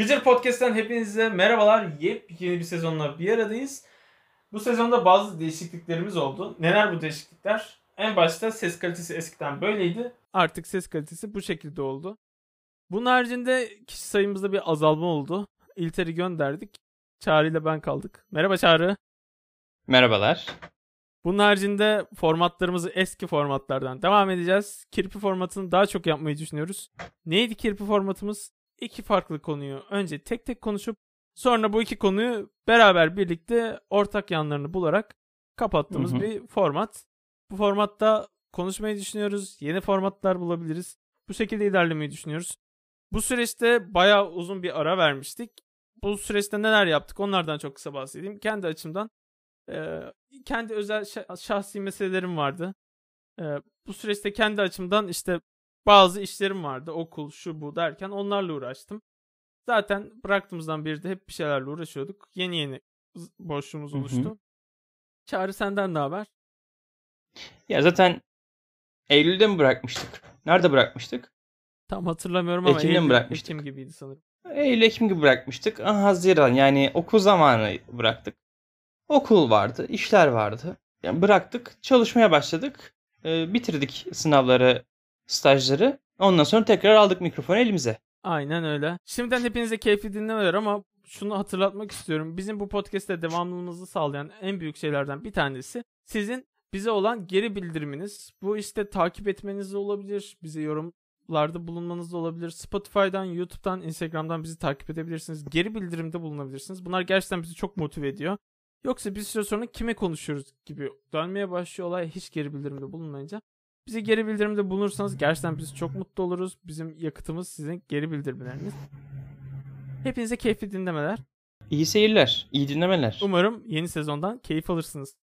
Gıcır Podcast'ten hepinize merhabalar. Yepyeni bir sezonla bir aradayız. Bu sezonda bazı değişikliklerimiz oldu. Neler bu değişiklikler? En başta ses kalitesi eskiden böyleydi. Artık ses kalitesi bu şekilde oldu. Bunun haricinde kişi sayımızda bir azalma oldu. İlter'i gönderdik. Çağrı ile ben kaldık. Merhaba Çağrı. Merhabalar. Bunun haricinde formatlarımızı eski formatlardan devam edeceğiz. Kirpi formatını daha çok yapmayı düşünüyoruz. Neydi kirpi formatımız? İki farklı konuyu önce tek tek konuşup sonra bu iki konuyu beraber birlikte ortak yanlarını bularak kapattığımız Hı hı. bir format. Bu formatta konuşmayı düşünüyoruz. Yeni formatlar bulabiliriz. Bu şekilde ilerlemeyi düşünüyoruz. Bu süreçte bayağı uzun bir ara vermiştik. Bu süreçte neler yaptık onlardan çok kısa bahsedeyim. Kendi açımdan ee, kendi özel şa- şahsi meselelerim vardı. Ee, bu süreçte kendi açımdan işte bazı işlerim vardı. Okul, şu bu derken onlarla uğraştım. Zaten bıraktığımızdan beri de hep bir şeylerle uğraşıyorduk. Yeni yeni boşluğumuz Hı hı. oluştu. Çağrı senden ne haber? Ya zaten Eylül'de mi bırakmıştık? Nerede bırakmıştık? Tam hatırlamıyorum ama Ekim'de mi Eylül, bırakmıştık? Ekim gibiydi sanırım. Eylül, Ekim gibi bırakmıştık. Ah, Haziran yani okul zamanı bıraktık. Okul vardı, işler vardı. Yani bıraktık, çalışmaya başladık. Ee, bitirdik sınavları, stajları. Ondan sonra tekrar aldık mikrofonu elimize. Aynen öyle. Şimdiden hepinize keyifli dinlemeler ama şunu hatırlatmak istiyorum. Bizim bu podcast'te devamlılığımızı sağlayan en büyük şeylerden bir tanesi sizin bize olan geri bildiriminiz. Bu işte takip etmeniz de olabilir. Bize yorumlarda bulunmanız da olabilir. Spotify'dan, YouTube'dan, Instagram'dan bizi takip edebilirsiniz. Geri bildirimde bulunabilirsiniz. Bunlar gerçekten bizi çok motive ediyor. Yoksa bir süre sonra kime konuşuyoruz gibi dönmeye başlıyor olay hiç geri bildirimde bulunmayınca. Bize geri bildirimde bulunursanız gerçekten biz çok mutlu oluruz. Bizim yakıtımız sizin geri bildirimleriniz. Hepinize keyifli dinlemeler. İyi seyirler, iyi dinlemeler. Umarım yeni sezondan keyif alırsınız.